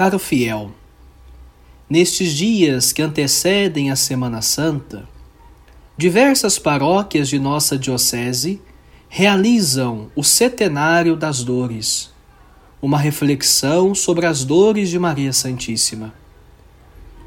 Caro fiel, nestes dias que antecedem a Semana Santa, diversas paróquias de nossa Diocese realizam o Setenário das Dores, uma reflexão sobre as dores de Maria Santíssima.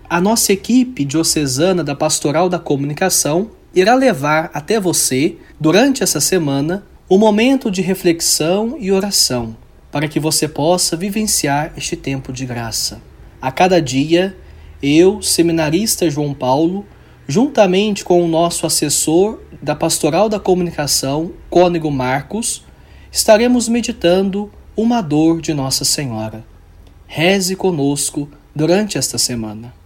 A nossa equipe diocesana da Pastoral da Comunicação irá levar até você, durante essa semana, um momento de reflexão e oração, para que você possa vivenciar este tempo de graça. A cada dia, eu, seminarista João Paulo, juntamente com o nosso assessor da Pastoral da Comunicação, Cônego Marcos, estaremos meditando uma dor de Nossa Senhora. Reze conosco durante esta semana.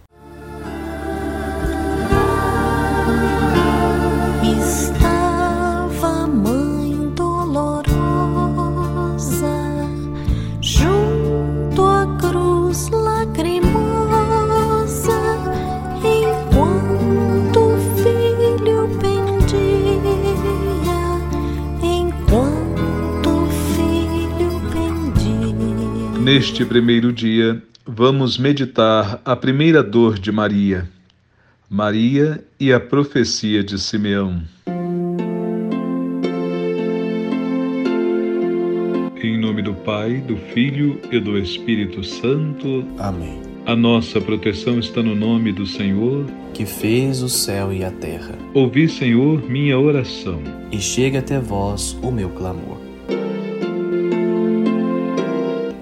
Neste primeiro dia, vamos meditar a primeira dor de Maria, Maria e a profecia de Simeão. Em nome do Pai, do Filho e do Espírito Santo. Amém. A nossa proteção está no nome do Senhor, que fez o céu e a terra. Ouvi, Senhor, minha oração, e chega até vós o meu clamor.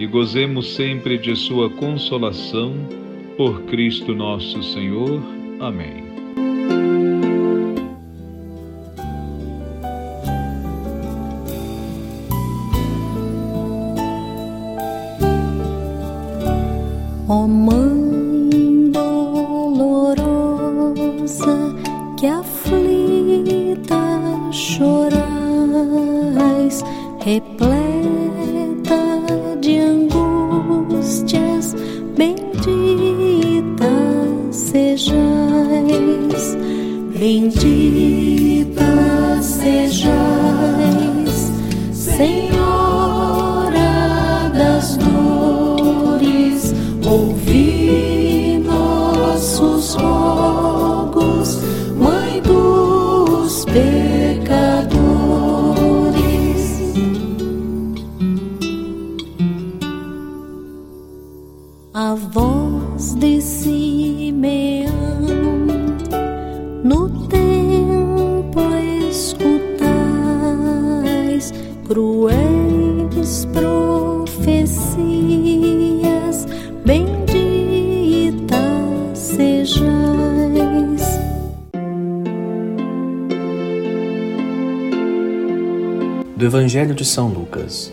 e gozemos sempre de Sua consolação, por Cristo nosso Senhor. Amém. Ó oh, Mãe dolorosa que aflita chorais, Bendita sejais, Senhora das dores, ouvi nossos rogos, Mãe dos pecadores. A voz de Simeão cruéis profecias, bendita sejais. Do Evangelho de São Lucas.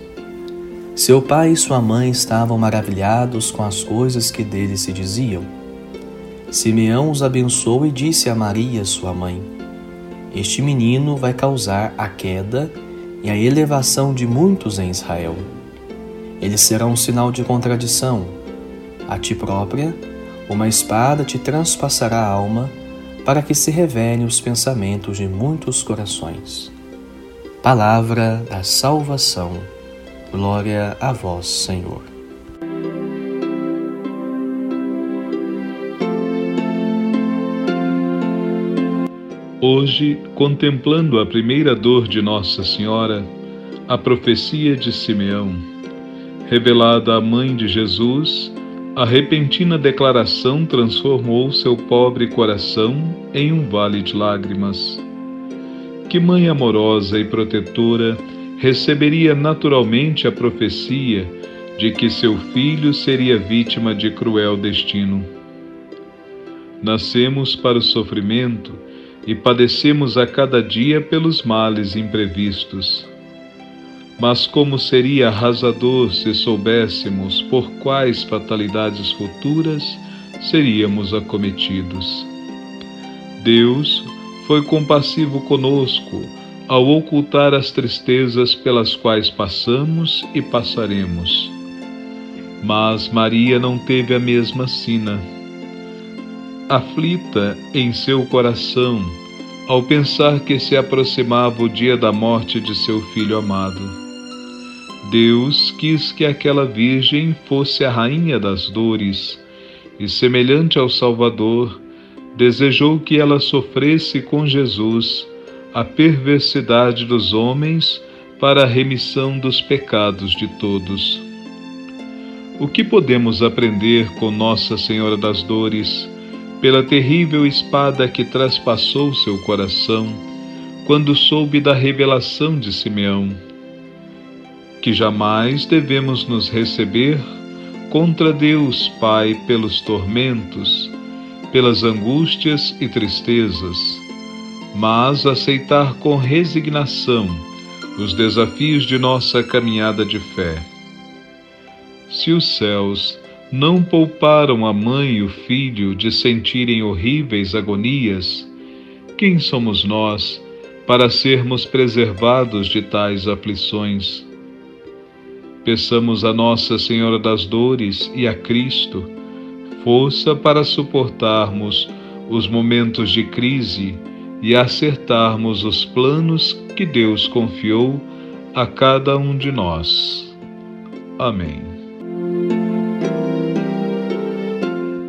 Seu pai e sua mãe estavam maravilhados com as coisas que dele se diziam. Simeão os abençoou e disse a Maria, sua mãe: Este menino vai causar a queda e a elevação de muitos em Israel. Ele será um sinal de contradição. A ti própria, uma espada te transpassará a alma, para que se revelem os pensamentos de muitos corações. Palavra da salvação. Glória a vós, Senhor. Hoje, contemplando a primeira dor de Nossa Senhora, a profecia de Simeão, revelada à mãe de Jesus, a repentina declaração transformou seu pobre coração em um vale de lágrimas. Que mãe amorosa e protetora receberia naturalmente a profecia de que seu filho seria vítima de cruel destino? Nascemos para o sofrimento e padecemos a cada dia pelos males imprevistos. Mas como seria arrasador se soubéssemos por quais fatalidades futuras seríamos acometidos. Deus foi compassivo conosco ao ocultar as tristezas pelas quais passamos e passaremos. Mas Maria não teve a mesma sina. Aflita em seu coração, ao pensar que se aproximava o dia da morte de seu filho amado Deus quis que aquela virgem fosse a rainha das dores e, semelhante ao Salvador, desejou que ela sofresse com Jesus a perversidade dos homens para a remissão dos pecados de todos. O que podemos aprender com Nossa Senhora das Dores pela terrível espada que traspassou seu coração quando soube da revelação de Simeão? que jamais devemos nos receber contra Deus Pai pelos tormentos, pelas angústias e tristezas, mas aceitar com resignação os desafios de nossa caminhada de fé. Se os céus não pouparam a mãe e o filho de sentirem horríveis agonias, quem somos nós para sermos preservados de tais aflições? Peçamos a Nossa Senhora das Dores e a Cristo força para suportarmos os momentos de crise e acertarmos os planos que Deus confiou a cada um de nós. Amém.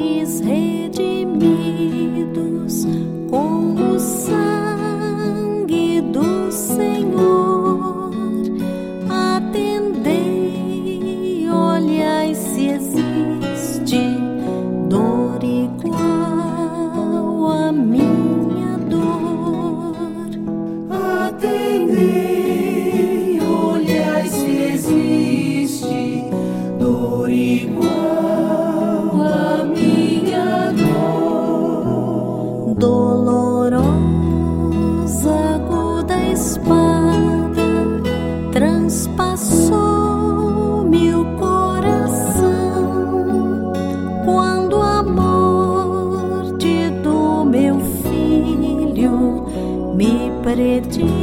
Redimidos com o sangue predisse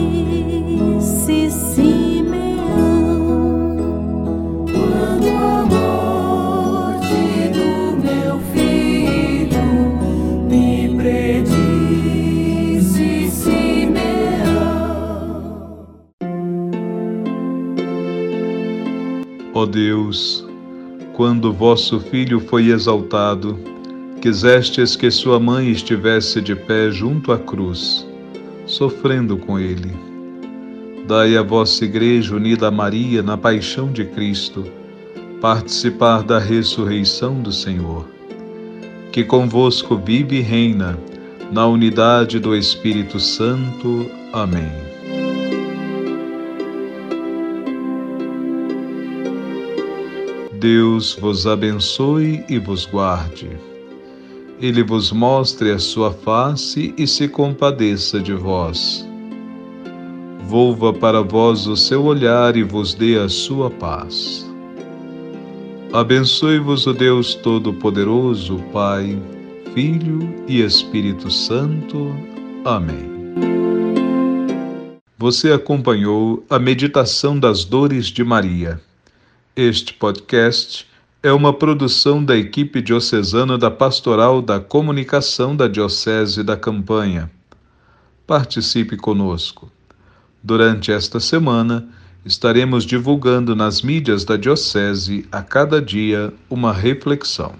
Simeão quando a morte do meu filho me predisse Simeão. Ó Deus, quando vosso filho foi exaltado, quisestes que sua mãe estivesse de pé junto à cruz sofrendo com ele. Dai a vossa Igreja unida a Maria na paixão de Cristo, participar da ressurreição do Senhor, que convosco vive e reina, na unidade do Espírito Santo. Amém. Deus vos abençoe e vos guarde ele vos mostre a sua face e se compadeça de vós. Volva para vós o seu olhar e vos dê a sua paz. Abençoe-vos o Deus Todo-Poderoso, Pai, Filho e Espírito Santo. Amém. Você acompanhou a meditação das dores de Maria. Este podcast é uma produção da equipe diocesana da Pastoral da Comunicação da Diocese da Campanha. Participe conosco. Durante esta semana, estaremos divulgando nas mídias da Diocese a cada dia uma reflexão.